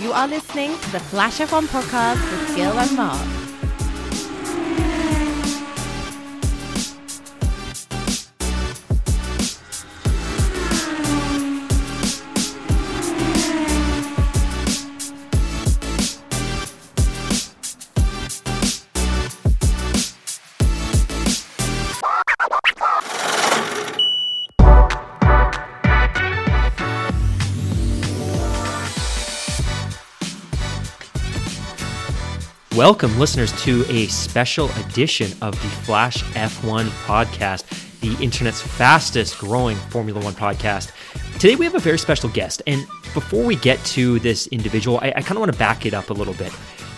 You are listening to the Flash F1 podcast with Gil and Mark. Welcome, listeners, to a special edition of the Flash F1 podcast, the internet's fastest growing Formula One podcast. Today, we have a very special guest. And before we get to this individual, I, I kind of want to back it up a little bit.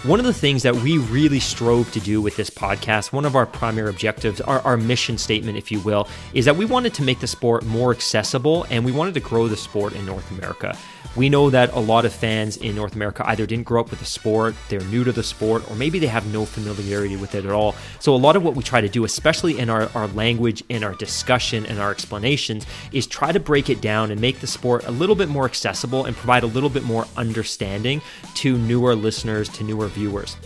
One of the things that we really strove to do with this podcast, one of our primary objectives, our, our, mission statement, if you will, is that we wanted to make the sport more accessible and we wanted to grow the sport in North America. We know that a lot of fans in North America either didn't grow up with the sport, they're new to the sport, or maybe they have no familiarity with it at all. So, a lot of what we try to do, especially in our, our language, in our discussion, and our explanations, is try to break it down and make the sport a little bit more accessible and provide a little bit more understanding to newer listeners, to newer viewers.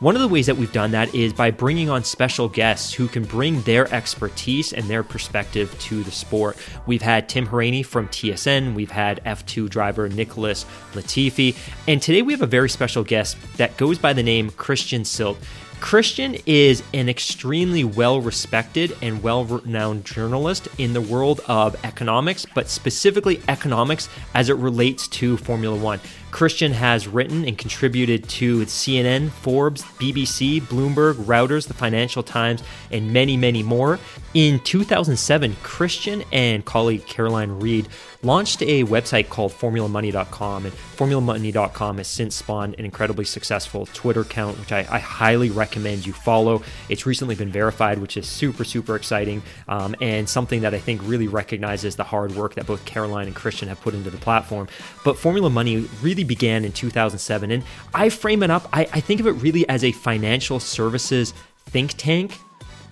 One of the ways that we've done that is by bringing on special guests who can bring their expertise and their perspective to the sport. We've had Tim Hauraney from TSN, we've had F2 driver Nicholas Latifi, and today we have a very special guest that goes by the name Christian Sylt. Christian is an extremely well respected and well renowned journalist in the world of economics, but specifically economics as it relates to Formula One. Christian has written and contributed to CNN, Forbes, BBC, Bloomberg, Reuters, the Financial Times, and many, many more. In 2007, Christian and colleague Caroline Reid launched a website called formulamoney.com and formulamoney.com has since spawned an incredibly successful twitter account which I, I highly recommend you follow. It's recently been verified which is super super exciting um, and something that i think really recognizes the hard work that both caroline and christian have put into the platform. But formula money really began in 2007 and i frame it up I, I think of it really as a financial services think tank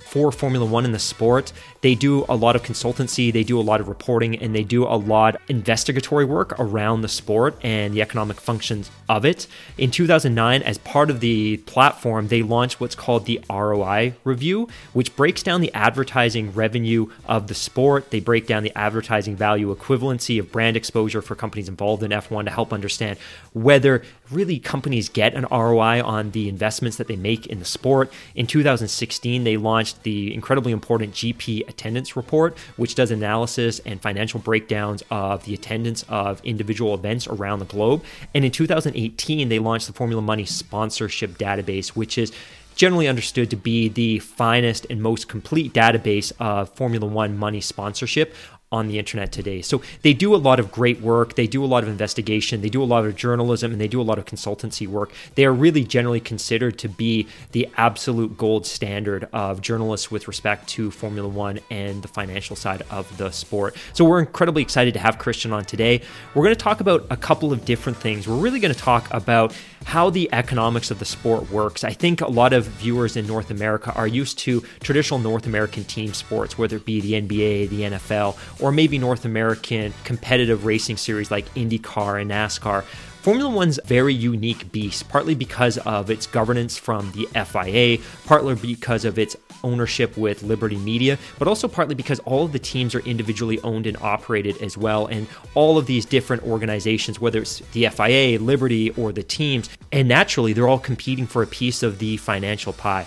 for Formula One in the sport. They do a lot of consultancy, they do a lot of reporting, and they do a lot investigatory work around the sport and the economic functions of it. In 2009, as part of the platform, they launched what's called the ROI review, which breaks down the advertising revenue of the sport. They break down the advertising value equivalency of brand exposure for companies involved in F1 to help understand whether really companies get an ROI on the investments that they make in the sport. In 2016, they launched the incredibly important GP attendance report, which does analysis and financial breakdowns of the attendance of individual events around the globe. And in 2018, they launched the Formula Money sponsorship database, which is generally understood to be the finest and most complete database of Formula One money sponsorship on the internet today. So they do a lot of great work, they do a lot of investigation, they do a lot of journalism, and they do a lot of consultancy work. They are really generally considered to be the absolute gold standard of journalists with respect to Formula One and the financial side of the sport. So we're incredibly excited to have Christian on today. We're going to talk about a couple of different things. We're really going to talk about how the economics of the sport works. I think a lot of viewers in North America are used to traditional North American team sports, whether it be the NBA, the NFL, or maybe North American competitive racing series like IndyCar and NASCAR. Formula One's very unique beast, partly because of its governance from the FIA, partly because of its ownership with Liberty Media, but also partly because all of the teams are individually owned and operated as well. And all of these different organizations, whether it's the FIA, Liberty, or the teams, and naturally, they're all competing for a piece of the financial pie.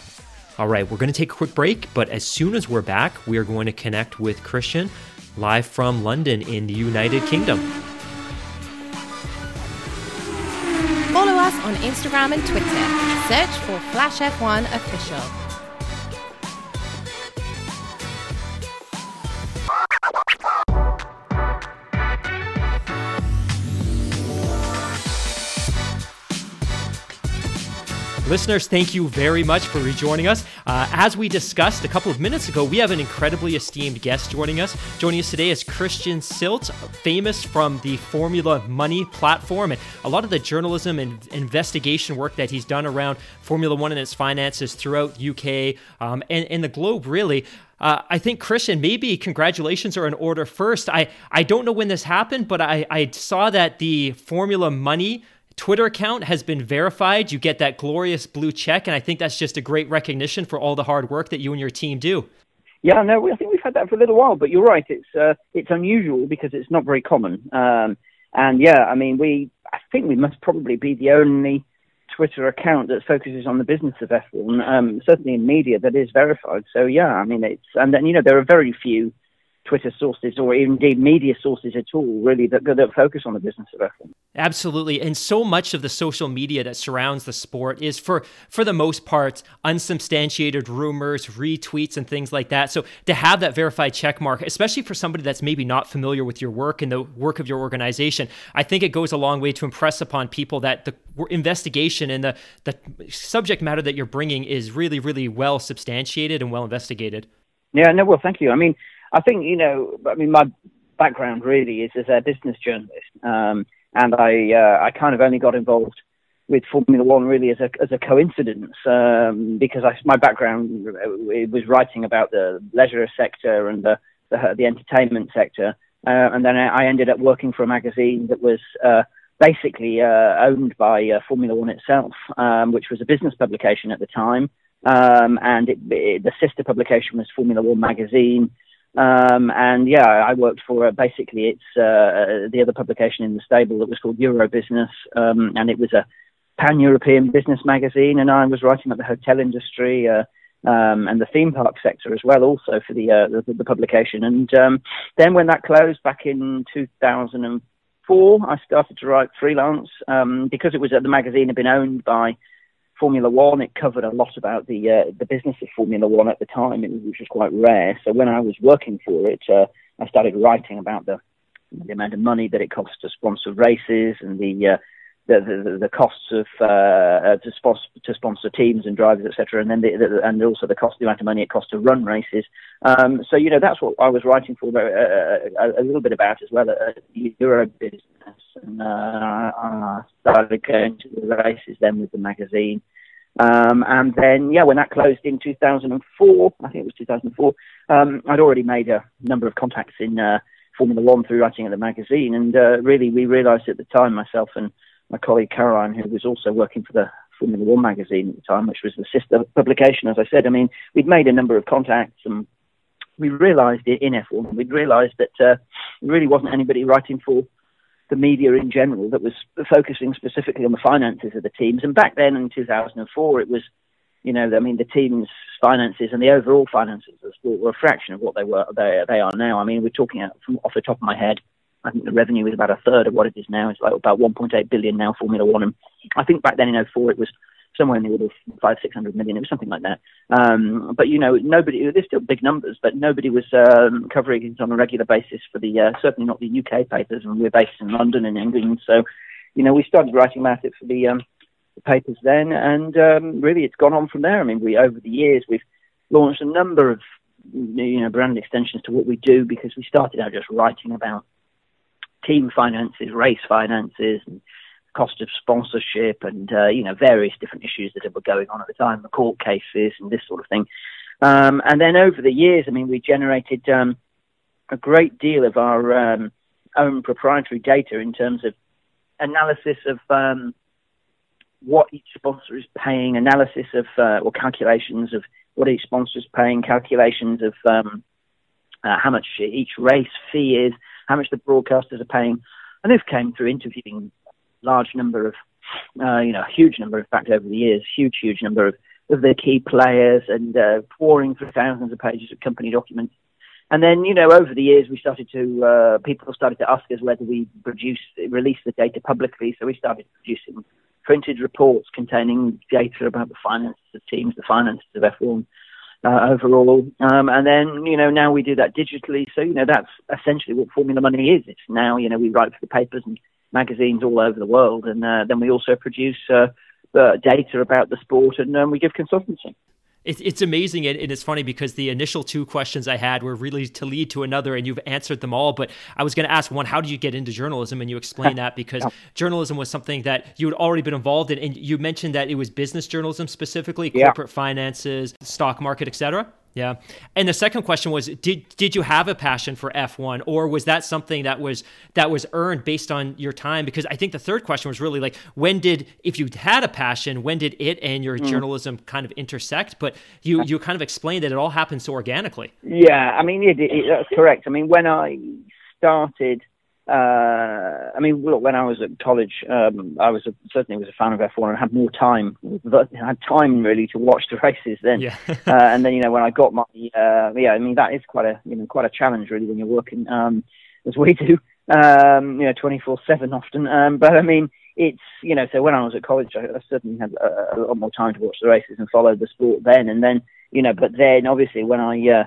All right, we're going to take a quick break, but as soon as we're back, we are going to connect with Christian live from London in the United Kingdom. Follow us on Instagram and Twitter. Search for Flash F1 Official. Listeners, thank you very much for rejoining us. Uh, as we discussed a couple of minutes ago, we have an incredibly esteemed guest joining us. Joining us today is Christian Sylt, famous from the Formula Money platform and a lot of the journalism and investigation work that he's done around Formula One and its finances throughout UK um, and, and the globe, really. Uh, I think Christian, maybe congratulations are in order first. I, I don't know when this happened, but I, I saw that the Formula Money Twitter account has been verified. You get that glorious blue check. And I think that's just a great recognition for all the hard work that you and your team do. Yeah, no, I think we've had that for a little while, but you're right. It's uh, it's unusual because it's not very common. Um, and yeah, I mean, we I think we must probably be the only Twitter account that focuses on the business of F1, um, certainly in media that is verified. So yeah, I mean, it's and then you know there are very few Twitter sources or indeed media sources at all, really, that, that focus on the business of F1. Absolutely. And so much of the social media that surrounds the sport is, for, for the most part, unsubstantiated rumors, retweets, and things like that. So to have that verified check mark, especially for somebody that's maybe not familiar with your work and the work of your organization, I think it goes a long way to impress upon people that the investigation and the, the subject matter that you're bringing is really, really well substantiated and well investigated. Yeah, no, well, thank you. I mean, I think you know, I mean, my background really is as a business journalist, um, and I uh, I kind of only got involved with Formula One really as a as a coincidence um, because I, my background uh, was writing about the leisure sector and the the, the entertainment sector, uh, and then I ended up working for a magazine that was. Uh, basically uh, owned by uh, Formula One itself, um, which was a business publication at the time. Um, and it, it, the sister publication was Formula One magazine, um, and yeah, I worked for uh, basically it's uh, the other publication in the stable that was called Euro Business, um, and it was a pan-European business magazine. And I was writing about the hotel industry uh, um, and the theme park sector as well, also for the uh, the, the, publication. And um, then when that closed back in 2004, I started to write freelance um, because it was uh, the magazine had been owned by Formula One. It covered a lot about the uh, the business of Formula One at the time, which was quite rare. So when I was working for it, uh, I started writing about the the amount of money that it costs to sponsor races and the uh, the, the, the costs of uh, uh, to sponsor to sponsor teams and drivers, etc., and then the, the, and also the cost, the amount of money it costs to run races. Um, so you know that's what I was writing for uh, a, a, little bit about as well at Euro Business, and uh, I started going to the races then with the magazine. Um, and then, yeah, when that closed in 2004, I think it was 2004, um, I'd already made a number of contacts in uh, Formula One through writing at the magazine. And uh, really, we realized at the time, myself and my colleague Caroline, who was also working for the Formula One magazine at the time, which was the sister publication, as I said. I mean, we'd made a number of contacts and we realised in F1, we'd realised that uh, there really wasn't anybody writing for the media in general that was focusing specifically on the finances of the teams. And back then in 2004, it was, you know, I mean, the team's finances and the overall finances of the sport were a fraction of what they were they, they are now. I mean, we're talking off the top of my head I think the revenue is about a third of what it is now. It's like about 1.8 billion now, Formula One. And I think back then in 04 it was somewhere in the order of five, six hundred million. It was something like that. Um, but you know, nobody. There's still big numbers, but nobody was um, covering it on a regular basis for the uh, certainly not the UK papers. And we're based in London and England, so you know we started writing about it for the, um, the papers then, and um, really it's gone on from there. I mean, we over the years we've launched a number of you know brand extensions to what we do because we started out just writing about team finances, race finances, and cost of sponsorship, and uh, you know various different issues that were going on at the time, the court cases and this sort of thing. Um, and then over the years, I mean, we generated um, a great deal of our um, own proprietary data in terms of analysis of um, what each sponsor is paying, analysis of uh, or calculations of what each sponsor is paying, calculations of um, uh, how much each race fee is, how much the broadcasters are paying. And this came through interviewing large number of, uh, you know, a huge number, in fact, over the years, huge, huge number of, of the key players and uh, pouring through thousands of pages of company documents. And then, you know, over the years, we started to, uh, people started to ask us whether we produce, release the data publicly. So we started producing printed reports containing data about the finances of teams, the finances of F1, uh, overall. Um, and then, you know, now we do that digitally. So, you know, that's essentially what Formula Money is. It's now, you know, we write for the papers and magazines all over the world. And uh, then we also produce uh, data about the sport and um, we give consultancy. It's, it's amazing and, it's funny because the initial two questions I had were really to lead to another, and you've answered them all. But I was going to ask one, how did you get into journalism? And you explained that because yeah. journalism was something that you had already been involved in, and you mentioned that it was business journalism specifically, corporate yeah. finances, stock market, etc. Yeah. And the second question was did did you have a passion for F1 or was that something that was that was earned based on your time because I think the third question was really like when did if you had a passion when did it and your mm. journalism kind of intersect but you you kind of explained that it all happened so organically. Yeah, I mean it, it, that's correct. I mean when I started uh, I mean, look, when I was at college, um, I was a, certainly was a fan of F1 and had more time, had time really to watch the races then. Yeah. uh, and then, you know, when I got my, uh, yeah, I mean, that is quite a, you know, quite a challenge really when you're working, um, as we do, um, you know, 24 seven often. Um, but I mean, it's, you know, so when I was at college, I, I certainly had a, a, lot more time to watch the races and follow the sport then. And then, you know, but then obviously when I, uh,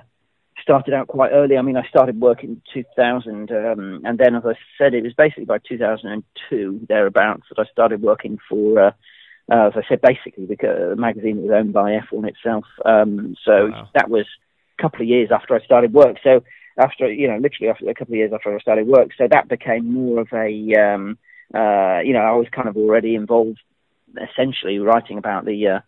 started out quite early. I mean, I started work in 2000, um, and then, as I said, it was basically by 2002 thereabouts that I started working for. Uh, uh, as I said, basically because the magazine was owned by F1 itself. Um, so wow. that was a couple of years after I started work. So after you know, literally after a couple of years after I started work, so that became more of a um, uh, you know, I was kind of already involved essentially writing about the uh,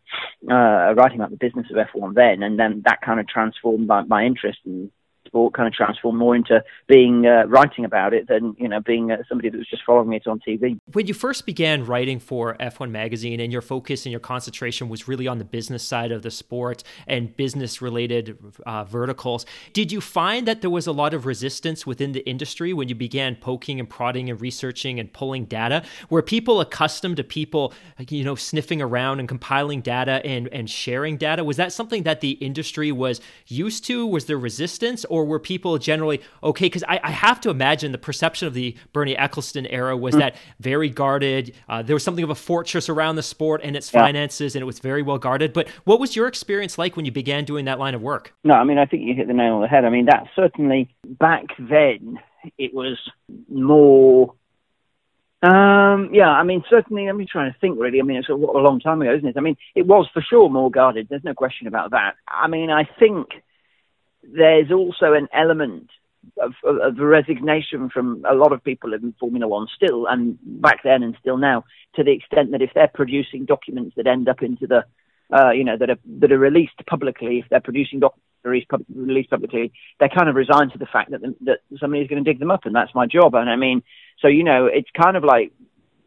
uh, writing about the business of F1 then, and then that kind of transformed my, my interest in sport kind of transformed more into being uh, writing about it than you know being uh, somebody that was just following it on TV. When you first began writing for F1 magazine, and your focus and your concentration was really on the business side of the sport and business related uh, verticals, did you find that there was a lot of resistance within the industry when you began poking and prodding and researching and pulling data? Were people accustomed to people you know sniffing around and compiling data and and sharing data? Was that something that the industry was used to? Was there resistance? Or were people generally okay? Because I, I, have to imagine the perception of the Bernie Ecclestone era was mm. that very guarded. Uh, there was something of a fortress around the sport and its yeah. finances, and it was very well guarded. But what was your experience like when you began doing that line of work? No, I mean, I think you hit the nail on the head. I mean, that certainly back then it was more um, yeah, I mean, certainly, I'm trying to think really. I mean, it's a, a, long time ago, isn't it? I mean, it was for sure more guarded. There's no question about that. I mean, I think there's also an element of, of, of, resignation from a lot of people in Formula One still, and back then and still now, to the extent that if they're producing documents that end up into the, uh, you know, that are that are released publicly, if they're producing documents released, pub- released publicly, they're kind of resigned to the fact that the, that somebody's going to dig them up, and that's my job. And I mean, so you know, it's kind of like.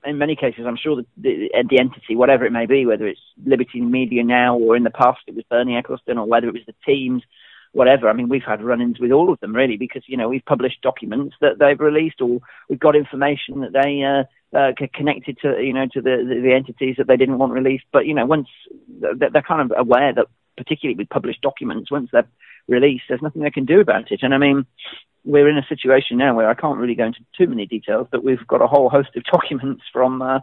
In many cases, I'm sure the, the entity, whatever it may be, whether it's Liberty Media now or in the past it was Bernie Ecclestone or whether it was the teams, whatever. I mean, we've had run-ins with all of them really because you know we've published documents that they've released, or we've got information that they uh, uh, connected to you know to the, the, the entities that they didn't want released. But you know, once they're, kind of aware that particularly with published documents, once they're released, there's nothing they can do about it. And I mean, we're in a situation now where I can't really go into too many details, but we've got a whole host of documents from uh,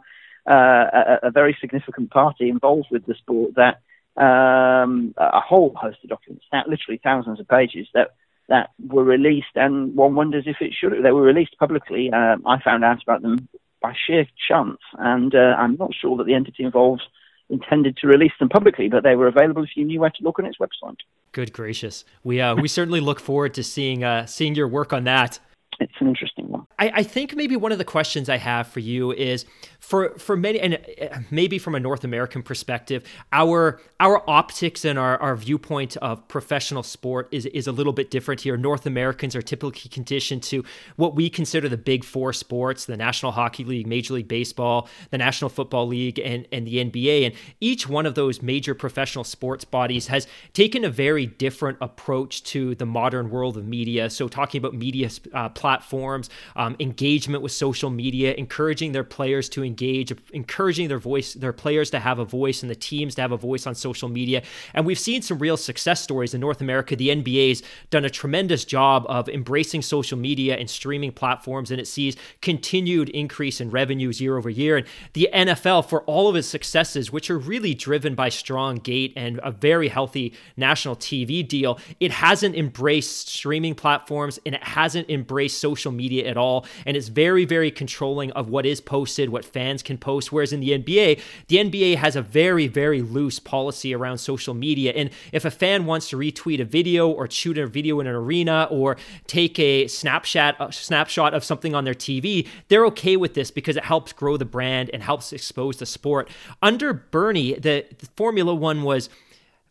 uh, a, a, very significant party involved with the sport that um, a whole host of documents, literally thousands of pages that that were released, and one wonders if it should. They were released publicly. Um, I found out about them by sheer chance, and uh, I'm not sure that the entity involved intended to release them publicly, but they were available if you knew where to look on its website. Good gracious, we uh, we certainly look forward to seeing uh, seeing your work on that. It's an interesting. I, I think maybe one of the questions I have for you is for for many and uh, maybe from a North American perspective, our our optics and our, our viewpoint of professional sport is is a little bit different here. North Americans are typically conditioned to what we consider the big four sports: the National Hockey League, Major League Baseball, the National Football League, and and the NBA. And each one of those major professional sports bodies has taken a very different approach to the modern world of media. So talking about media uh, platforms, um, engagement with social media, encouraging their players to engage encouraging their voice, their players to have a voice and the teams to have a voice on social media. And we've seen some real success stories in North America. The NBA's done a tremendous job of embracing social media and streaming platforms, and it sees continued increase in revenues year over year. And the NFL, for all of its successes, which are really driven by strong gate and a very healthy national TV deal, it hasn't embraced streaming platforms and it hasn't embraced social media at all. And it's very, very controlling of what is posted, what fans can post. Whereas in the NBA, the NBA has a very, very loose policy around social media. And if a fan wants to retweet a video or shoot a video in an arena or take a snapshot, a snapshot of something on their TV, they're okay with this because it helps grow the brand and helps expose the sport. Under Bernie, the, the Formula One was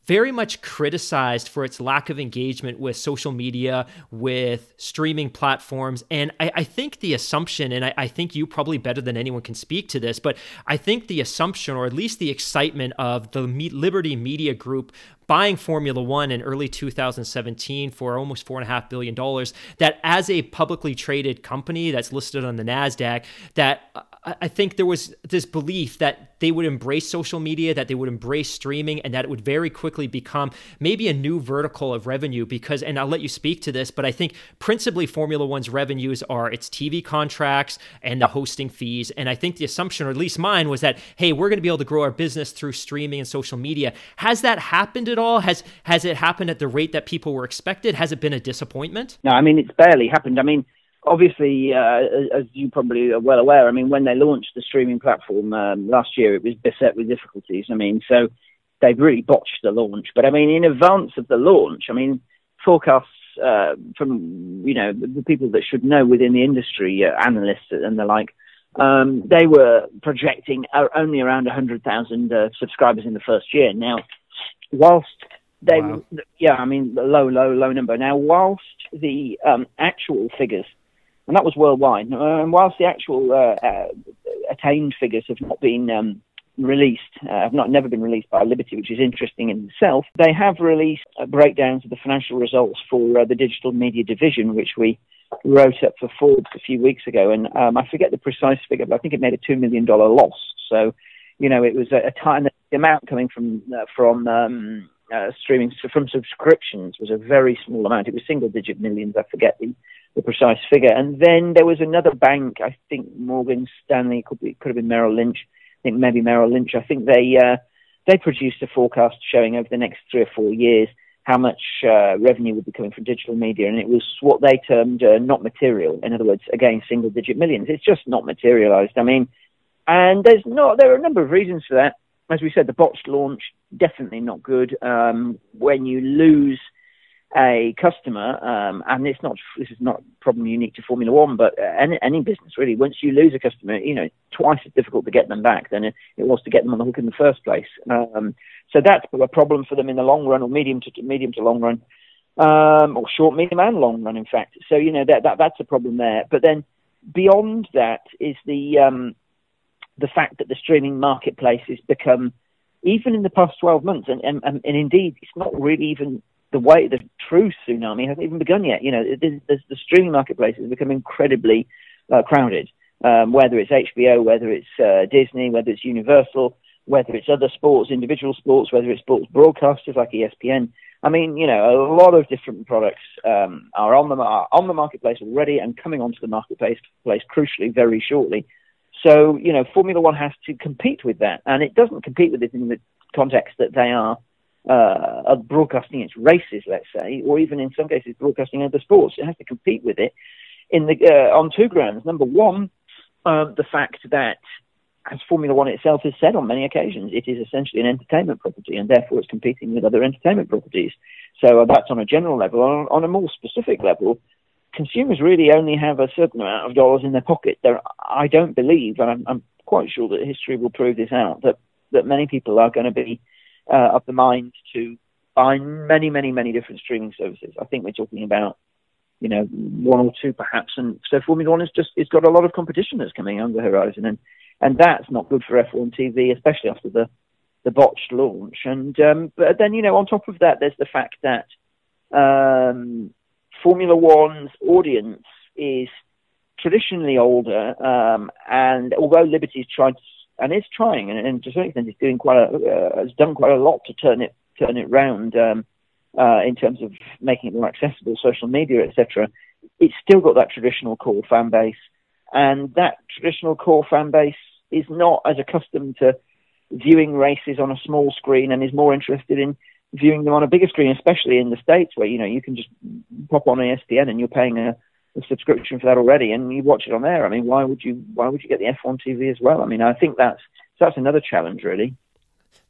very much criticized for its lack of engagement with social media, with streaming platforms. And I, I think the assumption, and I, I, think you probably better than anyone can speak to this, but I think the assumption, or at least the excitement of the Liberty Media Group buying Formula One in early 2017 for almost $4.5 billion, that as a publicly traded company that's listed on the NASDAQ, that uh, I think there was this belief that they would embrace social media, that they would embrace streaming, and that it would very quickly become maybe a new vertical of revenue. Because, and I'll let you speak to this, but I think principally Formula One's revenues are its TV contracts and the hosting fees. And I think the assumption, or at least mine, was that, hey, we're going to be able to grow our business through streaming and social media. Has that happened at all? Has has it happened at the rate that people were expected? Has it been a disappointment? No, I mean, it's barely happened. I mean, obviously, uh, as you probably are well aware, I mean, when they launched the streaming platform um, last year, it was beset with difficulties. I mean, so they've really botched the launch. But I mean, in advance of the launch, I mean, forecasts uh, from you know the people that should know within the industry, uh, analysts and the like, um, they were projecting only around 100,000 uh, subscribers in the first year. Now, whilst they, wow. yeah, I mean, low, low, low number. Now, whilst the um, actual figures and that was worldwide. Uh, and whilst the actual uh, uh, attained figures have not been um, released, uh, have not never been released by Liberty, which is interesting in itself, they have released breakdowns of the financial results for uh, the digital media division, which we wrote up for Forbes a few weeks ago. And um, I forget the precise figure, but I think it made a two million dollar loss. So, you know, it was a, a time the amount coming from uh, from um, uh, streaming from subscriptions was a very small amount. It was single digit millions. I forget the the precise figure. And then there was another bank, I think Morgan Stanley, could be could have been Merrill Lynch. I think maybe Merrill Lynch. I think they uh, they produced a forecast showing over the next three or four years how much uh, revenue would be coming from digital media, and it was what they termed uh, not material. In other words, again, single digit millions. It's just not materialized. I mean, and there's not there are a number of reasons for that. As we said, the botched launch definitely not good. Um, when you lose a customer, um, and it's not this is not a problem unique to Formula One, but any, any business really. Once you lose a customer, you know twice as difficult to get them back than it, was to get them on the hook in the first place. Um, so that's a problem for them in the long run, or medium to medium to long run, um, or short, medium, and long run. In fact, so you know that, that that's a problem there. But then beyond that is the um, the fact that the streaming marketplace has become even in the past 12 months, and, and, and indeed, it's not really even the way the true tsunami hasn't even begun yet. You know, the, the streaming marketplace has become incredibly uh, crowded. Um, whether it's HBO, whether it's uh, Disney, whether it's Universal, whether it's other sports, individual sports, whether it's sports broadcasters like ESPN. I mean, you know, a lot of different products um, are on the are on the marketplace already and coming onto the marketplace, place crucially very shortly. So, you know, Formula One has to compete with that, and it doesn't compete with it in the context that they are uh, broadcasting its races, let's say, or even in some cases broadcasting other sports. It has to compete with it in the uh, on two grounds. Number one, um, the fact that, as Formula One itself has said on many occasions, it is essentially an entertainment property, and therefore it's competing with other entertainment properties. So uh, that's on a general level. On, on a more specific level, consumers really only have a certain amount of dollars in their pocket. I don't believe, and I'm, I'm quite sure that history will prove this out, that that many people are going to be uh, of the mind to buy many, many, many different streaming services. I think we're talking about, you know, one or two perhaps. And so Formula One is just it's got a lot of competition that's coming on the horizon, and and that's not good for F1 TV, especially after the the botched launch. And um, but then you know, on top of that, there's the fact that um, Formula One's audience is traditionally older, um, and although Liberty's tried and is trying, and, and to some extent, is doing quite a uh, has done quite a lot to turn it turn it round um, uh, in terms of making it more accessible, social media, etc. It's still got that traditional core fan base, and that traditional core fan base is not as accustomed to viewing races on a small screen and is more interested in viewing them on a bigger screen, especially in the states where you know you can just pop on ESPN and you're paying a a subscription for that already, and you watch it on there. I mean, why would you why would you get the F1 TV as well? I mean, I think that's that's another challenge, really.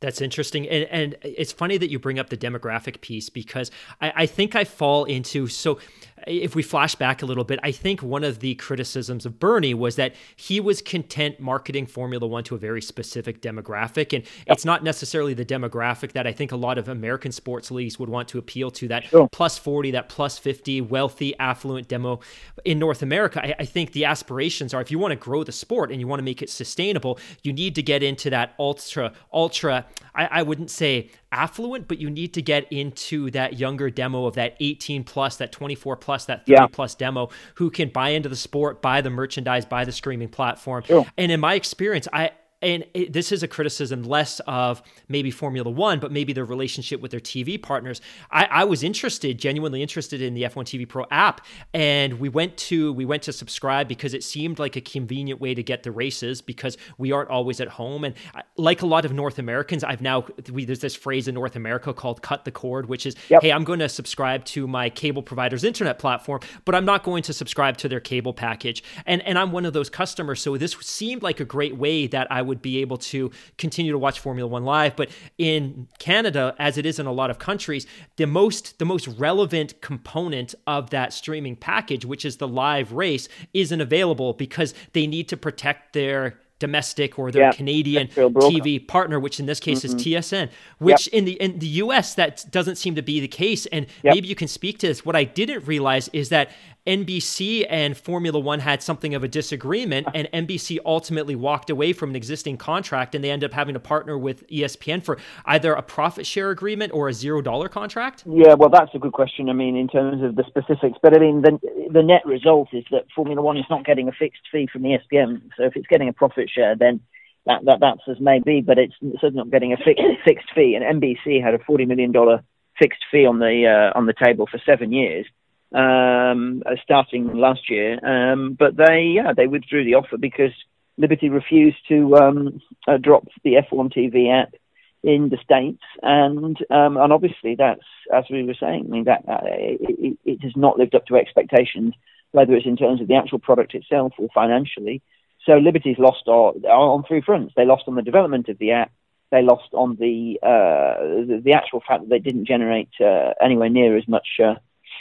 That's interesting. And, and it's funny that you bring up the demographic piece because I, I think I fall into so if we flash back a little bit, I think one of the criticisms of Bernie was that he was content marketing Formula One to a very specific demographic. And yep. it's not necessarily the demographic that I think a lot of American sports leagues would want to appeal to that sure. plus 40, that plus 50, wealthy, affluent demo in North America. I, I think the aspirations are if you want to grow the sport and you want to make it sustainable, you need to get into that ultra, ultra, I, I wouldn't say affluent, but you need to get into that younger demo of that 18 plus, that 24 plus, that 30 yeah. plus demo who can buy into the sport, buy the merchandise, buy the streaming platform. Sure. And in my experience, I and it, this is a criticism less of maybe Formula One, but maybe their relationship with their TV partners. I, I, was interested, genuinely interested in the F1 TV Pro app, and we went to we went to subscribe because it seemed like a convenient way to get the races because we aren't always at home. And like a lot of North Americans, I've now we, there's this phrase in North America called "cut the cord," which is, yep. hey, I'm going to subscribe to my cable provider's internet platform, but I'm not going to subscribe to their cable package. And and I'm one of those customers, so this seemed like a great way that I would would be able to continue to watch Formula One live. But in Canada, as it is in a lot of countries, the most the most relevant component of that streaming package, which is the live race, isn't available because they need to protect their domestic or their Canadian TV partner, which in this case mm-hmm. is TSN. Which yep. in the in the US that doesn't seem to be the case. And yep. maybe you can speak to this. What I didn't realize is that NBC and Formula One had something of a disagreement, and NBC ultimately walked away from an existing contract, and they ended up having to partner with ESPN for either a profit share agreement or a zero dollar contract. Yeah, well, that's a good question. I mean, in terms of the specifics, but I mean, the the net result is that Formula One is not getting a fixed fee from the ESPN. So if it's getting a profit share, then that, that that's as may be, but it's certainly not getting a fixed fixed fee. And NBC had a forty million dollar fixed fee on the uh, on the table for seven years um, uh, starting last year. Um, but they, yeah, they withdrew the offer because Liberty refused to um, uh, drop the F1 TV app in the states, and um, and obviously that's as we were saying. I mean that uh, it, it, has not lived up to expectations, whether it's in terms of the actual product itself or financially. So Liberty's lost on, on three fronts. They lost on the development of the app. They lost on the uh, the, the, actual fact that they didn't generate uh, anywhere near as much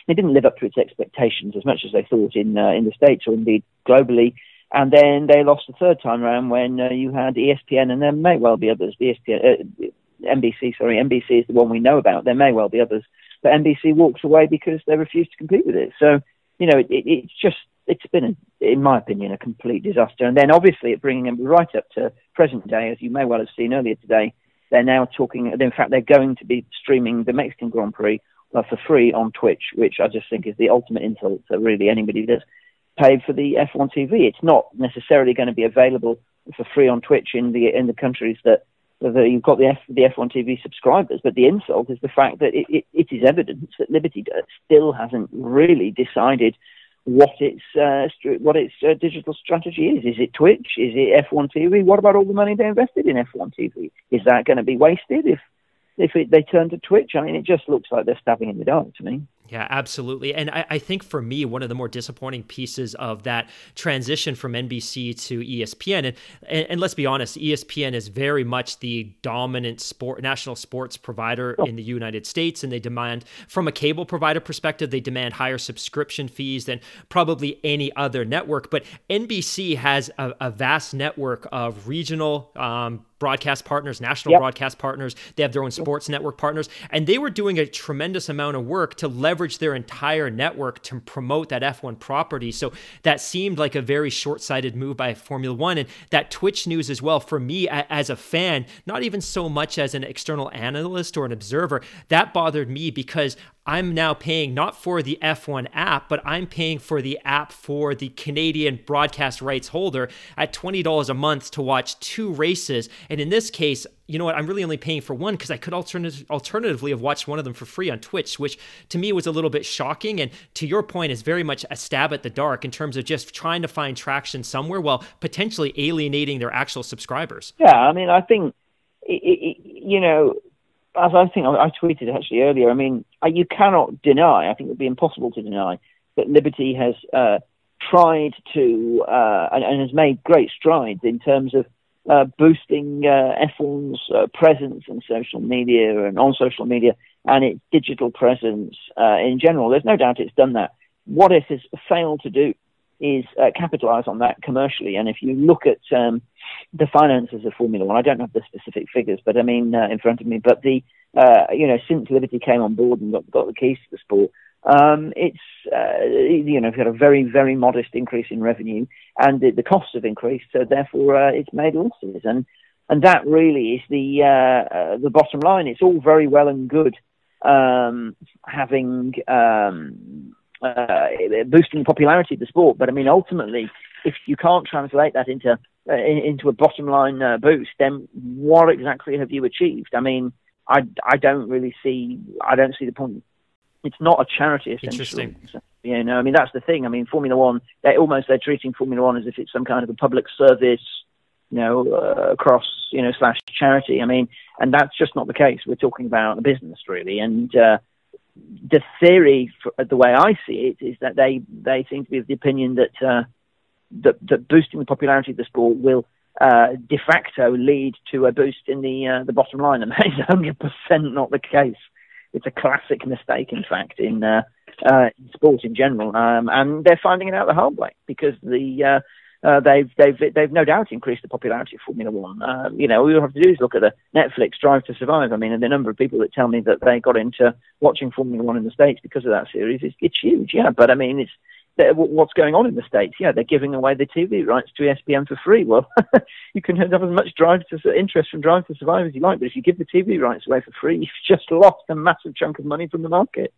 it didn't live up to its expectations as much as they thought in uh, in the states or indeed globally. And then they lost the third time around when uh, you had ESPN, and there may well be others. ESPN, uh, NBC, sorry, NBC is the one we know about. There may well be others, but NBC walks away because they refuse to compete with it. So, you know, it, it, it's just it's been, a, in my opinion, a complete disaster. And then obviously, it bringing them right up to present day, as you may well have seen earlier today. They're now talking. In fact, they're going to be streaming the Mexican Grand Prix uh, for free on Twitch, which I just think is the ultimate insult to really anybody that's paid for the F1 TV. It's not necessarily going to be available for free on Twitch in the in the countries that, that you've got the F, the F1 TV subscribers. But the insult is the fact that it, it, it is evidence that Liberty still hasn't really decided what its uh, what its uh, digital strategy is. Is it Twitch? Is it F1 TV? What about all the money they invested in F1 TV? Is that going to be wasted if if it, they turn to Twitch, I mean, it just looks like they're stabbing in the dark to me. Yeah, absolutely. And I, I, think for me, one of the more disappointing pieces of that transition from NBC to ESPN, and, and, and let's be honest, ESPN is very much the dominant sport national sports provider oh. in the United States, and they demand, from a cable provider perspective, they demand higher subscription fees than probably any other network. But NBC has a, a vast network of regional um, broadcast partners, national yep. broadcast partners. They have their own sports network partners, and they were doing a tremendous amount of work to leverage their entire network to promote that F1 property. So that seemed like a very short-sighted move by Formula One, and that Twitch news as well. For me, as a fan, not even so much as an external analyst or an observer, that bothered me because I'm now paying not for the F1 app, but I'm paying for the app for the Canadian broadcast rights holder at $20 a month to watch two races. And in this case, you know what? I'm really only paying for one because I could alternative, alternatively have watched one of them for free on Twitch, which to me was a little bit shocking. And to your point, is very much a stab at the dark in terms of just trying to find traction somewhere while potentially alienating their actual subscribers. Yeah, I mean, I think, it, it, you know, as I think I, tweeted actually earlier, I mean, you cannot deny, I think it would be impossible to deny, that Liberty has uh, tried to uh, and, and, has made great strides in terms of uh, boosting uh, F1's uh, presence in social media and on social media and its digital presence uh, in general. There's no doubt it's done that. what it has failed to do is uh, capitalize on that commercially. And if you look at um, the finances of Formula One, I don't have the specific figures, but I mean uh, in front of me. But the uh, you know since Liberty came on board and got, got the keys to the sport, um, it's uh, you know got a very very modest increase in revenue, and the, the costs have increased, so therefore uh, it's made losses, and and that really is the uh, uh, the bottom line. It's all very well and good um, having um, uh, boosting the popularity of the sport, but I mean ultimately, if you can't translate that into uh, into a bottom line boost, then what exactly have you achieved? I mean. I, I don't really see I don't see the point it's not a charity essentially. Interesting. So, you know, I mean that's the thing. I mean Formula One, they almost they're treating Formula One as if it's some kind of a public service, you know, uh, across you know slash charity. I mean, and that's just not the case. We're talking about a business really, and uh, the theory, for, the way I see it, is that they they seem to be of the opinion that uh, that, that boosting the popularity of the sport will uh, de facto lead to a boost in the uh, the bottom line, and that is 100% not the case. It's a classic mistake, in fact, in, uh, uh, in sport in general, um, and they're finding it out the hard way because the uh, they've they've they've no doubt increased the popularity of Formula One. Uh, you know, all you have to do is look at the Netflix Drive to Survive. I mean, and the number of people that tell me that they got into watching Formula One in the states because of that series is it's huge. Yeah, but I mean, it's what's going on in the states. Yeah, they're giving away the TV rights to ESPN for free. Well, you can have as much drive to interest from Drive to Survive as you like, but if you give the TV rights away for free, you've just lost a massive chunk of money from the market.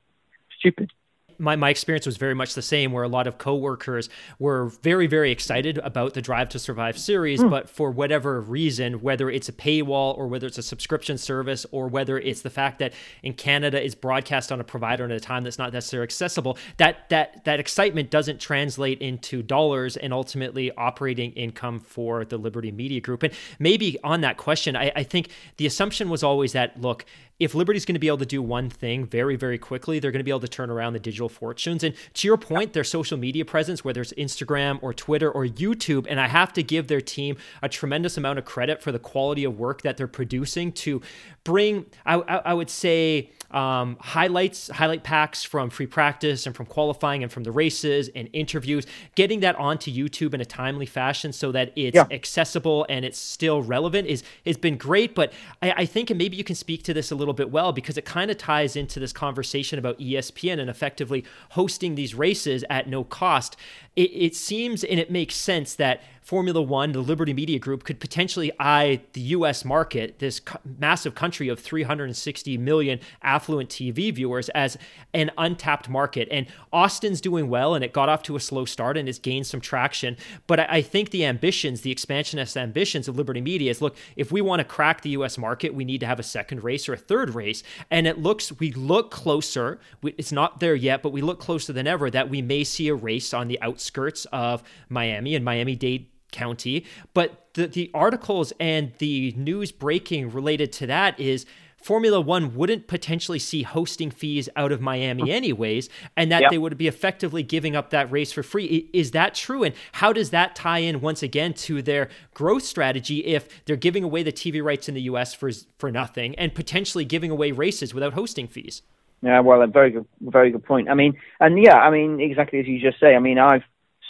Stupid my, my experience was very much the same where a lot of coworkers were very very excited about the drive to survive series mm. but for whatever reason whether it's a paywall or whether it's a subscription service or whether it's the fact that in canada it's broadcast on a provider at a time that's not necessarily accessible that that that excitement doesn't translate into dollars and ultimately operating income for the liberty media group and maybe on that question I, I think the assumption was always that look if Liberty's going to be able to do one thing very, very quickly, they're going to be able to turn around the digital fortunes. And to your point, their social media presence, whether it's Instagram or Twitter or YouTube, and I have to give their team a tremendous amount of credit for the quality of work that they're producing to bring, I, I, I would say, um, highlights, highlight packs from free practice and from qualifying and from the races and interviews, getting that onto YouTube in a timely fashion so that it's yeah. accessible and it's still relevant is has been great. But I, I think, and maybe you can speak to this a little bit well because it kind of ties into this conversation about ESPN and effectively hosting these races at no cost. It, it seems and it makes sense that Formula One, the Liberty Media Group, could potentially eye the U.S. market, this massive country of 360 million affluent TV viewers, as an untapped market. And Austin's doing well, and it got off to a slow start and has gained some traction. But I, I think the ambitions, the expansionist ambitions of Liberty Media is look, if we want to crack the U.S. market, we need to have a second race or a third race. And it looks, we look closer, we, it's not there yet, but we look closer than ever that we may see a race on the outskirts of Miami and Miami Dade County. But the, the articles and the news breaking related to that is Formula One wouldn't potentially see hosting fees out of Miami hmm. anyways, and that yep. they would be effectively giving up that race for free. Is that true? And how does that tie in once again to their growth strategy if they're giving away the TV rights in the US for for nothing and potentially giving away races without hosting fees? Yeah, well, a very good, very good point. I mean, and yeah, I mean, exactly as you just say. I mean, I've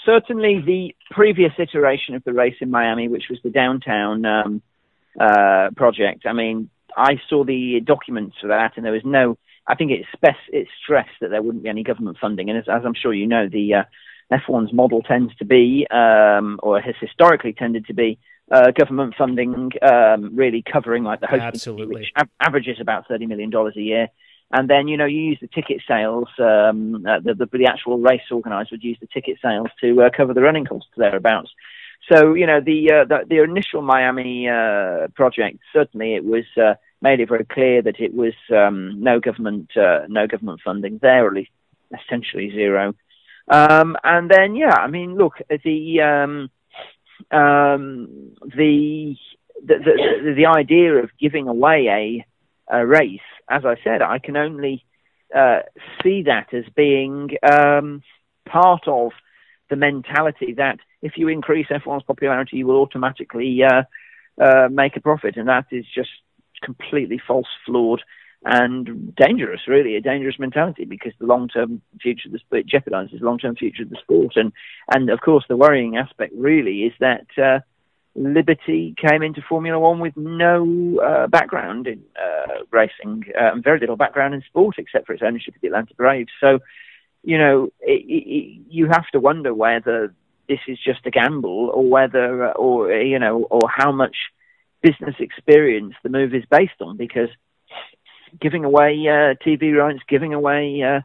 certainly the previous iteration of the race in Miami, which was the downtown um, uh, project. I mean, I saw the documents for that, and there was no. I think it's spec- it's stressed that there wouldn't be any government funding, and as, as I'm sure you know, the uh, F1's model tends to be, um, or has historically tended to be, uh, government funding, um, really covering like the hosting, Absolutely. which av- averages about thirty million dollars a year. And then, you know, you use the ticket sales, um, uh, the, the, the, actual race organizer would use the ticket sales to uh, cover the running costs thereabouts. So, you know, the, uh, the, the, initial Miami uh, project, certainly it was uh, made it very clear that it was um, no government, uh, no government funding there, at least essentially zero. Um, and then, yeah, I mean, look, the, um, um the, the, the, the idea of giving away a a race, as I said, I can only uh, see that as being um, part of the mentality that if you increase F1's popularity, you will automatically uh, uh, make a profit, and that is just completely false, flawed, and dangerous, really, a dangerous mentality because the long-term future of the sport jeopardizes the long-term future of the sport. And and of course, the worrying aspect really is that uh, Liberty came into Formula One with no uh, background in uh, racing uh, and very little background in sport except for its ownership of the Atlanta Braves. So, you know, it, it, you have to wonder whether this is just a gamble or whether, or you know, or how much business experience the move is based on because giving away uh, TV rights, giving away uh,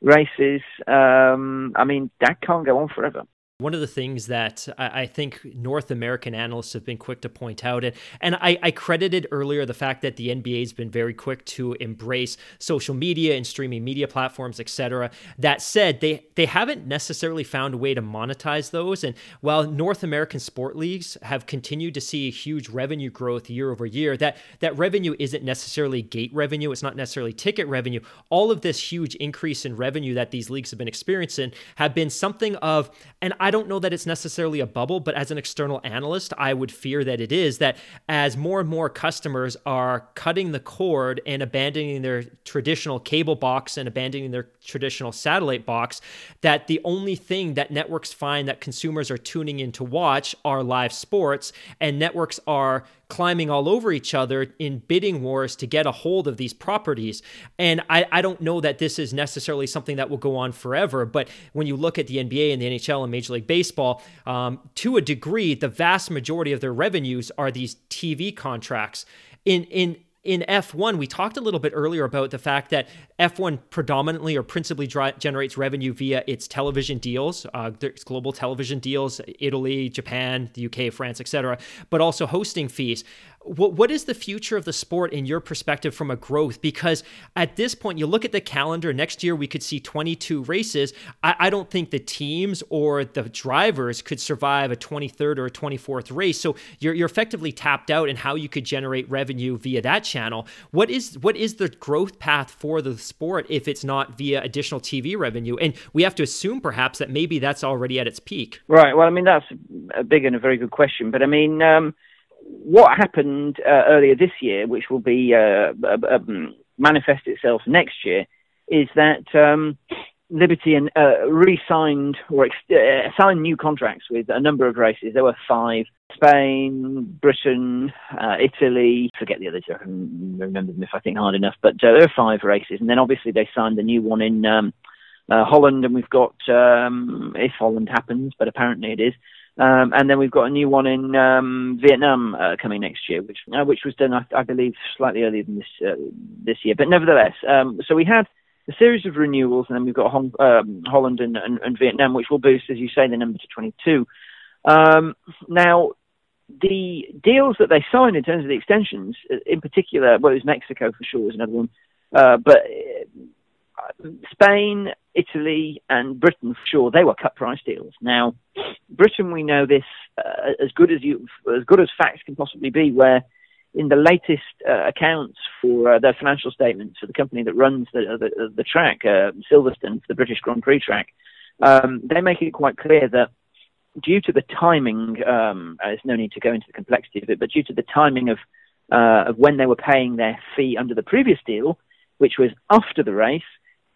races. Um, I mean, that can't go on forever. One of the things that I think North American analysts have been quick to point out, and, I, I, credited earlier the fact that the NBA has been very quick to embrace social media and streaming media platforms, etc. That said, they they haven't necessarily found a way to monetize those. And while North American sport leagues have continued to see huge revenue growth year over year, that that revenue isn't necessarily gate revenue. It's not necessarily ticket revenue. All of this huge increase in revenue that these leagues have been experiencing have been something of and I don't know that it's necessarily a bubble, but as an external analyst, I would fear that it is that as more and more customers are cutting the cord and abandoning their traditional cable box and abandoning their traditional satellite box, that the only thing that networks find that consumers are tuning in to watch are live sports, and networks are climbing all over each other in bidding wars to get a hold of these properties. And I, I don't know that this is necessarily something that will go on forever, but when you look at the NBA and the NHL and Major League Baseball, um, to a degree, the vast majority of their revenues are these TV contracts. In, in in F1, we talked a little bit earlier about the fact that F1 predominantly or principally generates revenue via its television deals, uh, there's global television deals, Italy, Japan, the UK, France, etc., but also hosting fees what what is the future of the sport in your perspective from a growth? Because at this point, you look at the calendar. Next year, we could see 22 races. I, I don't think the teams or the drivers could survive a 23rd or a 24th race. So you're you're effectively tapped out in how you could generate revenue via that channel. What is what is the growth path for the sport if it's not via additional TV revenue? And we have to assume perhaps that maybe that's already at its peak. Right. Well, I mean that's a big and a very good question, but I mean. Um, what happened uh, earlier this year, which will be uh, um, manifest itself next year, is that um, Liberty and, uh, re-signed or ex- uh, signed new contracts with a number of races. There were five: Spain, Britain, uh, Italy. Forget the others. I can remember them if I think hard enough. But uh, there are five races, and then obviously they signed the new one in. Um, Holland, and we've got um, if Holland happens, but apparently it is. Um, and then we've got a new one in um, Vietnam uh, coming next year, which uh, which was done, I, I, believe, slightly earlier than this uh, this year. But nevertheless, um, so we had a series of renewals, and then we've got Hong, um, Holland and, and, and, Vietnam, which will boost, as you say, the number to 22. Um, now, the deals that they signed in terms of the extensions, uh, in particular, well, it was Mexico for sure, was another one, uh, but Spain, Italy, and Britain, sure, they were cut price deals. Now, Britain, we know this uh, as good as you, as good as facts can possibly be, where in the latest uh, accounts for uh, their financial statements for the company that runs the the, the track, uh, Silverstone, the British Grand Prix track, um, they make it quite clear that due to the timing, um, there's no need to go into the complexity of it, but due to the timing of uh, of when they were paying their fee under the previous deal, which was after the race,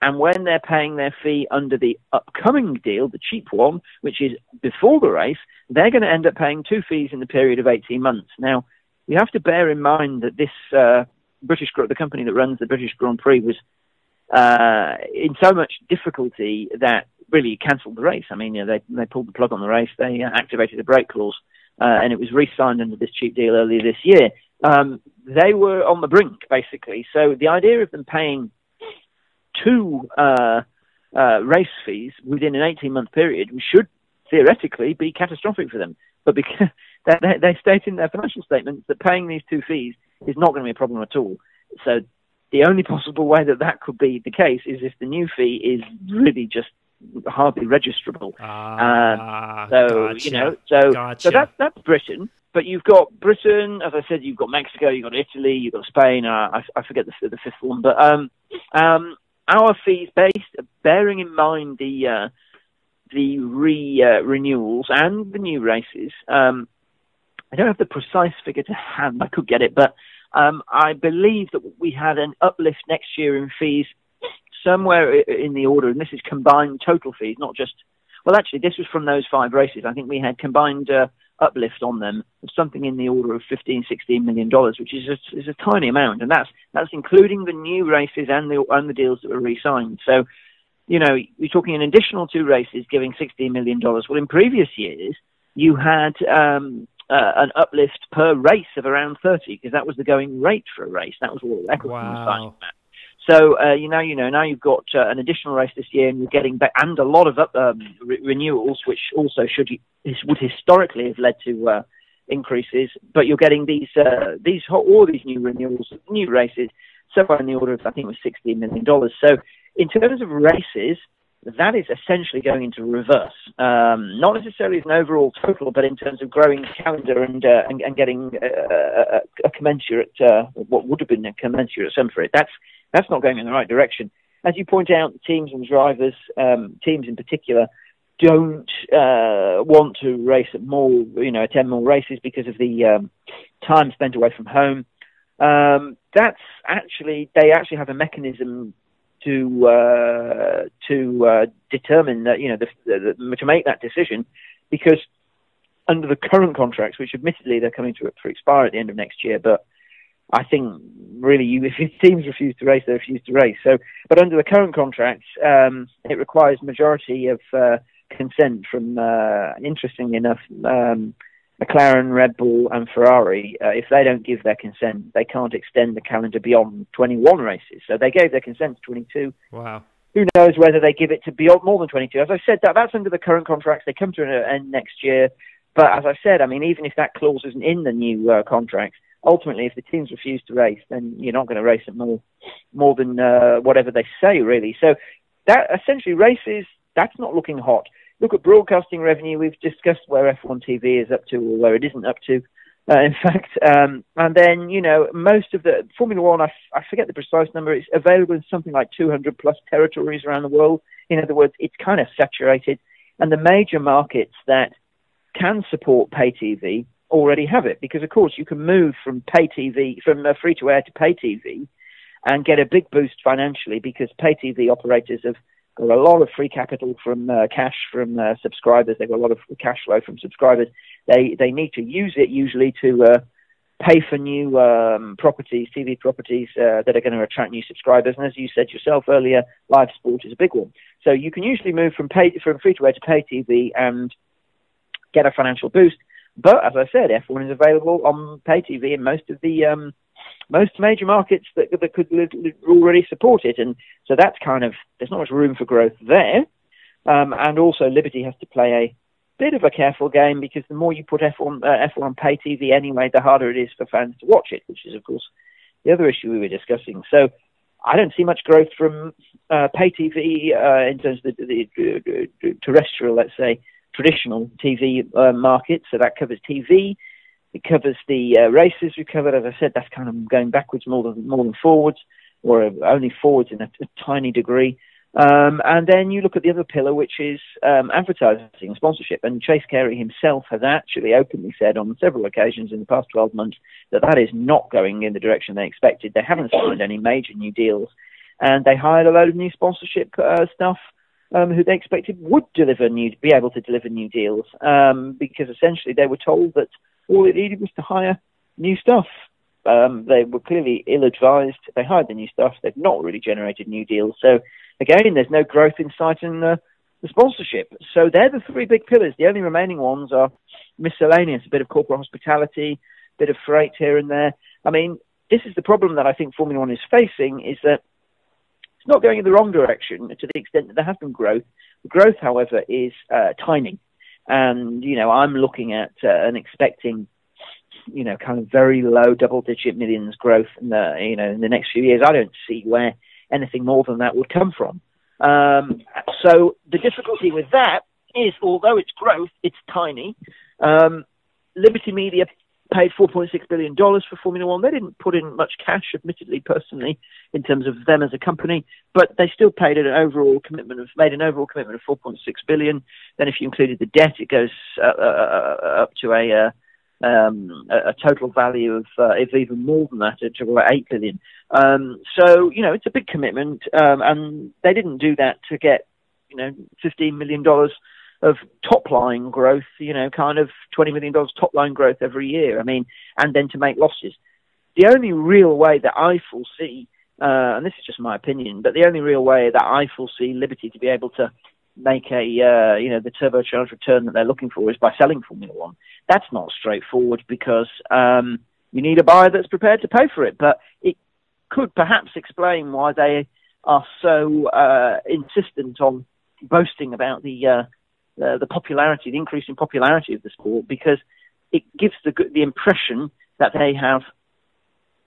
and when they're paying their fee under the upcoming deal, the cheap one, which is before the race, they're going to end up paying two fees in the period of 18 months. Now, you have to bear in mind that this uh, British, the company that runs the British Grand Prix, was uh, in so much difficulty that really cancelled the race. I mean, you know, they they pulled the plug on the race. They uh, activated the break clause, uh, and it was re-signed under this cheap deal earlier this year. Um, they were on the brink, basically. So the idea of them paying two uh, uh, race fees within an 18 month period should theoretically be catastrophic for them. But because they, they state in their financial statements that paying these two fees is not going to be a problem at all. So the only possible way that that could be the case is if the new fee is really just hardly registrable. Ah, uh, so gotcha. you know, so gotcha. so that's that's Britain. But you've got Britain, as I said, you've got Mexico, you've got Italy, you've got Spain. Uh, I, I forget the, the fifth one, but um, um, our fees based, bearing in mind the uh, the re uh, renewals and the new races. Um, I don't have the precise figure to hand. I could get it, but Um, I believe that we had an uplift next year in fees somewhere in the order, and this is combined total fees, not just. Well, actually, this was from those five races. I think we had combined uh, uplift on them of something in the order of 15, 16 million dollars, which is a, is a tiny amount, and that's that's including the new races and the and the deals that were re-signed. So, you know, you're talking an additional two races giving 16 million dollars. Well, in previous years, you had um, uh, an uplift per race of around 30 because that was the going rate for a race. That was what Ecclestone wow. was signing at. So uh, you know, you know, now you've got uh, an additional race this year, and you're getting back and a lot of um, re- renewals, which also should would historically have led to uh, increases. But you're getting these uh, these all these new renewals, new races, somewhere in the order of I think it was 16 million dollars. So in terms of races, that is essentially going into reverse. Um, not necessarily as an overall total, but in terms of growing calendar and uh, and, and, getting a, a, commensurate uh, what would have been a commensurate sum for it. That's that's not going in the right direction. As you point out, teams and drivers, um, teams in particular, don't uh, want to race at more, you know, attend more races because of the um, time spent away from home. Um, that's actually they actually have a mechanism to uh, to uh, determine that you know the, the, to make that decision because under the current contracts, which admittedly they're coming to, to expire at the end of next year, but I think really, you, if teams refuse to race, they refuse to race. So, but under the current contracts, um, it requires majority of uh, consent from, uh, interestingly enough, um, McLaren, Red Bull, and Ferrari. Uh, if they don't give their consent, they can't extend the calendar beyond 21 races. So they gave their consent to 22. Wow. Who knows whether they give it to beyond more than 22? As I said, that that's under the current contracts. They come to an end next year. But as I said, I mean, even if that clause isn't in the new uh, contracts, ultimately, if the teams refuse to race, then you're not going to race them more, more than uh, whatever they say, really. So that essentially races, that's not looking hot. Look at broadcasting revenue. We've discussed where F1 TV is up to or where it isn't up to. Uh, in fact, um, and then you know most of the Formula One, I, f- I forget the precise number. It's available in something like 200 plus territories around the world. In other words, it's kind of saturated, and the major markets that can support pay TV already have it because, of course, you can move from pay TV, from uh, free to air to pay TV and get a big boost financially because pay TV operators have got a lot of free capital from uh, cash from uh, subscribers. They've got a lot of cash flow from subscribers. They they need to use it usually to uh, pay for new um, properties, TV properties uh, that are going to attract new subscribers. And as you said yourself earlier, live sport is a big one. So you can usually move from pay from free to air to pay TV and get a financial boost. But as I said, F1 is available on pay TV in most of the um, most major markets that, that could already support it, and so that's kind of there's not much room for growth there. Um, and also, Liberty has to play a bit of a careful game because the more you put F1 uh, F1 on pay TV anyway, the harder it is for fans to watch it, which is of course the other issue we were discussing. So. I don't see much growth from uh, pay TV uh, in terms of the, the, the terrestrial, let's say, traditional TV uh, market. So that covers TV. It covers the uh, races we covered. As I said, that's kind of going backwards more than more than forwards, or only forwards in a, a tiny degree. Um, and then you look at the other pillar, which is um, advertising and sponsorship. And Chase Carey himself has actually openly said on several occasions in the past 12 months that that is not going in the direction they expected. They haven't signed any major new deals, and they hired a load of new sponsorship uh, stuff um, who they expected would deliver new, be able to deliver new deals, um, because essentially they were told that all it needed was to hire new stuff. Um, they were clearly ill-advised. They hired the new stuff. They've not really generated new deals. So again, there's no growth in sight in the, the sponsorship. So they're the three big pillars. The only remaining ones are miscellaneous, a bit of corporate hospitality, a bit of freight here and there. I mean, this is the problem that I think Formula One is facing: is that it's not going in the wrong direction to the extent that there has been growth. Growth, however, is uh, tiny. And, you know, I'm looking at uh, and expecting, you know, kind of very low double digit millions growth in the, you know, in the next few years. I don't see where anything more than that would come from. Um, so the difficulty with that is, although it's growth, it's tiny. Um, Liberty Media paid $4.6 billion for Formula One. They didn't put in much cash, admittedly, personally, in terms of them as a company, but they still paid an overall commitment of, made an overall commitment of 4.6 billion. Then if you included the debt, it goes uh, uh, uh, up to a, uh, um, a, total value of, uh, if even more than that, to about eight billion. Um, so you know, it's a big commitment, um, and they didn't do that to get you know fifteen million dollars of top line growth. You know, kind of twenty million dollars top line growth every year. I mean, and then to make losses. The only real way that I foresee, uh, and this is just my opinion, but the only real way that I foresee Liberty to be able to make a uh, you know the turbocharged return that they're looking for is by selling Formula One. That's not straightforward because um, you need a buyer that's prepared to pay for it. But it could perhaps explain why they are so uh, insistent on boasting about the, uh, the popularity, the increase in popularity of the sport, because it gives the the impression that they have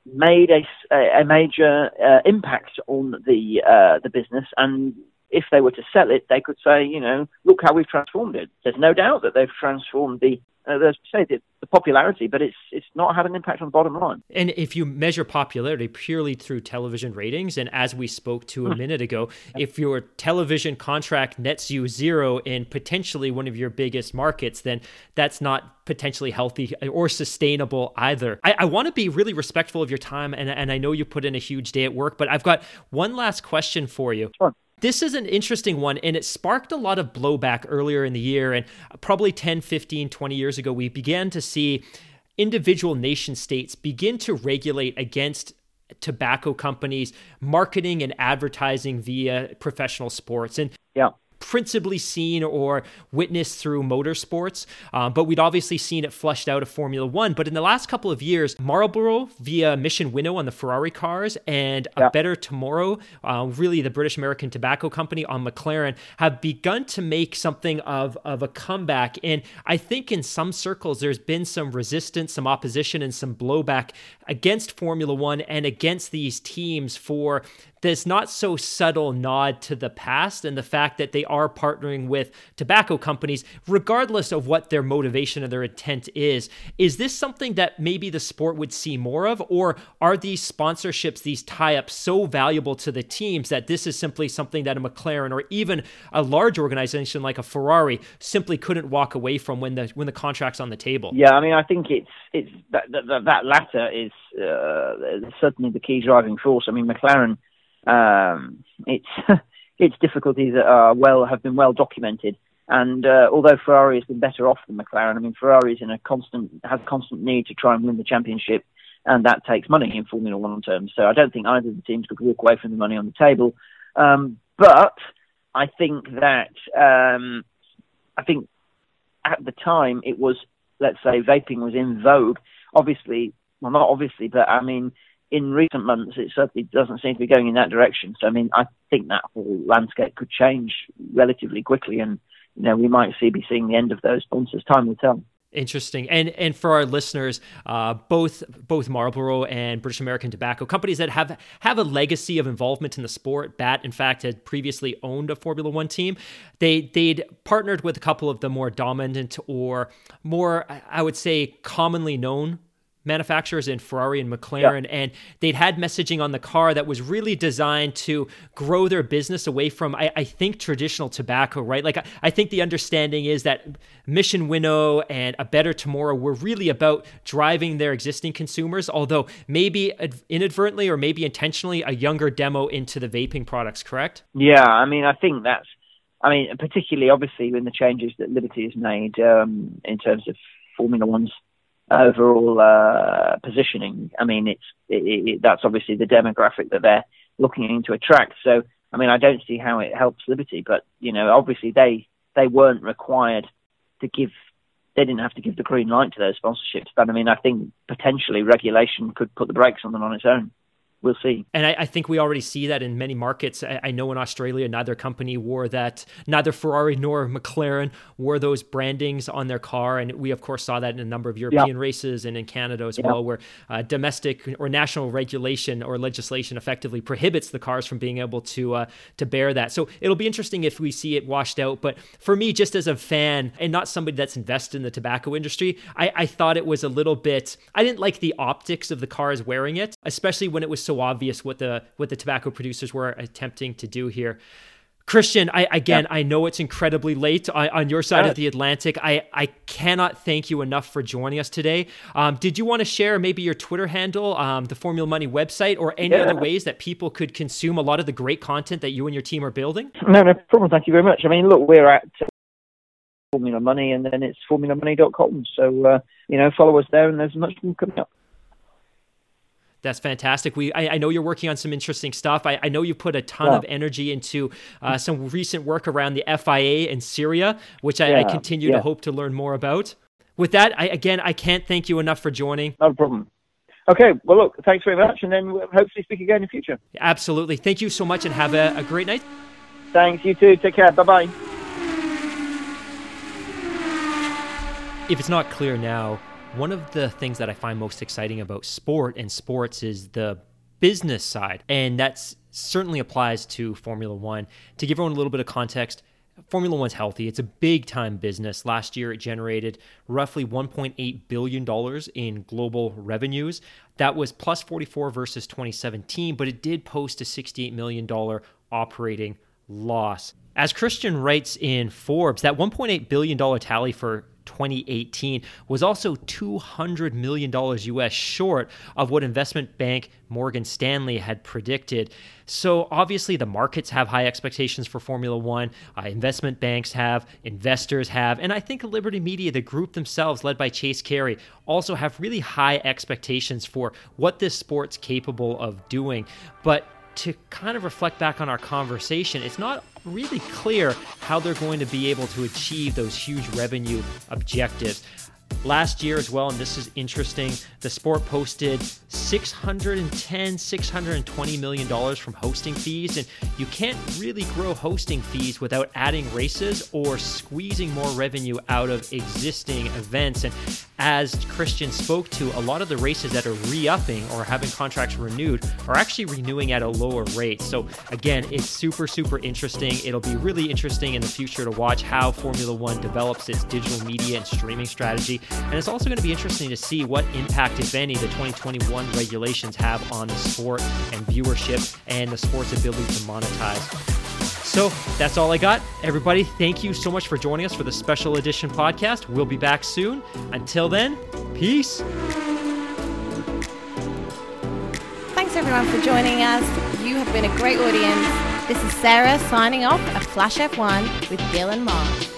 made a, a major uh, impact on the uh, the business and if they were to sell it, they could say, you know, look how we've transformed it. There's no doubt that they've transformed the uh, say the, the, popularity, but it's it's not had an impact on the bottom line. And if you measure popularity purely through television ratings, and as we spoke to a hmm. minute ago, if your television contract nets you zero in potentially one of your biggest markets, then that's not potentially healthy or sustainable either. I, I want to be really respectful of your time, and, and I know you put in a huge day at work, but I've got one last question for you. Sure. This is an interesting one, and it sparked a lot of blowback earlier in the year. And probably 10, 15, 20 years ago, we began to see individual nation states begin to regulate against tobacco companies marketing and advertising via professional sports. And yeah principally seen or witnessed through motorsports, uh, but we'd obviously seen it flushed out of Formula One. But in the last couple of years, Marlboro via Mission Winnow on the Ferrari cars and yeah. A Better Tomorrow, uh, really the British American Tobacco Company on McLaren, have begun to make something of, of a comeback. And I think in some circles, there's been some resistance, some opposition, and some blowback against Formula One and against these teams for this not so subtle nod to the past and the fact that they are partnering with tobacco companies, regardless of what their motivation or their intent is. Is this something that maybe the sport would see more of, or are these sponsorships, these tie ups, so valuable to the teams that this is simply something that a McLaren or even a large organization like a Ferrari simply couldn't walk away from when the when the contract's on the table? Yeah, I mean, I think it's it's that that, that latter is uh, certainly the key driving force. I mean, McLaren um, its its difficulties that are well have been well documented. And uh, although Ferrari has been better off than McLaren, I mean Ferrari is in a constant has constant need to try and win the championship, and that takes money in Formula One terms. So I don't think either of the teams could walk away from the money on the table. Um, but I think that um, I think at the time it was let's say vaping was in vogue. Obviously, well not obviously, but I mean in recent months, it certainly doesn't seem to be going in that direction. So, I mean, I think that whole landscape could change relatively quickly, and you know, we might see be seeing the end of those sponsors. Time will tell. Interesting, and and for our listeners, uh, both both Marlboro and British American Tobacco companies that have have a legacy of involvement in the sport. BAT, in fact, had previously owned a Formula One team. They they'd partnered with a couple of the more dominant or more, I would say, commonly known manufacturers in Ferrari and McLaren, yeah. and they'd had messaging on the car that was really designed to grow their business away from, I, I think, traditional tobacco, right? Like, I, I, think the understanding is that Mission Winnow and A Better Tomorrow were really about driving their existing consumers, although maybe inadvertently or maybe intentionally a younger demo into the vaping products, correct? Yeah, I mean, I think that's, I mean, particularly obviously in the changes that Liberty has made um, in terms of Formula One's overall uh, positioning. I mean, it's it, it, that's obviously the demographic that they're looking to attract. So, I mean, I don't see how it helps Liberty, but you know, obviously they they weren't required to give. They didn't have to give the green light to those sponsorships, but I mean, I think potentially regulation could put the brakes on them on its own we'll see. And I, I, think we already see that in many markets. I, I, know in Australia, neither company wore that, neither Ferrari nor McLaren wore those brandings on their car. And we, of course, saw that in a number of European yeah. races and in Canada as yeah. well, where uh, domestic or national regulation or legislation effectively prohibits the cars from being able to uh, to bear that. So it'll be interesting if we see it washed out. But for me, just as a fan and not somebody that's invested in the tobacco industry, I, I thought it was a little bit. I didn't like the optics of the cars wearing it, especially when it was so so obvious what the what the tobacco producers were attempting to do here. Christian, I again, yeah. I know it's incredibly late on, on your side yeah. of the Atlantic. I, I cannot thank you enough for joining us today. Um, did you want to share maybe your Twitter handle, um, the Formula Money website, or any yeah. other ways that people could consume a lot of the great content that you and your team are building? No, no problem. Thank you very much. I mean, look, we're at Formula Money, and then it's formulamoney.com. So uh, you know, follow us there, and there's much more coming up. That's fantastic. We, I, I, know you're working on some interesting stuff. I, I know you put a ton yeah. of energy into uh, some recent work around the FIA in Syria, which I, yeah. I continue yeah. to hope to learn more about. With that, I, again, I can't thank you enough for joining. No problem. Okay, well, look, thanks very much, and then we'll hopefully speak again in the future. Absolutely. Thank you so much, and have a, a great night. Thanks, you too. Take care. Bye bye. If it's not clear now, one of the things that I find most exciting about sport and sports is the business side. And that certainly applies to Formula One. To give everyone a little bit of context, Formula One's healthy. It's a big time business. Last year, it generated roughly $1.8 billion in global revenues. That was plus 44 versus 2017, but it did post a $68 million operating loss. As Christian writes in Forbes, that $1.8 billion tally for 2018 was also $200 million US short of what investment bank Morgan Stanley had predicted. So obviously, the markets have high expectations for Formula One. Uh, investment banks have, investors have, and I think Liberty Media, the group themselves, led by Chase Carey, also have really high expectations for what this sport's capable of doing. But to kind of reflect back on our conversation, it's not really clear how they're going to be able to achieve those huge revenue objectives. Last year as well, and this is interesting, the sport posted 610, 620 million dollars from hosting fees, and you can't really grow hosting fees without adding races or squeezing more revenue out of existing events. And as Christian spoke to, a lot of the races that are re-upping or having contracts renewed are actually renewing at a lower rate. So again, it's super, super interesting. It'll be really interesting in the future to watch how Formula One develops its digital media and streaming strategy. And it's also going to be interesting to see what impact, if any, the 2021 regulations have on the sport and viewership and the sport's ability to monetize. So that's all I got. Everybody, thank you so much for joining us for the special edition podcast. We'll be back soon. Until then, peace. Thanks everyone for joining us. You have been a great audience. This is Sarah signing off at Flash F1 with Bill and Mark.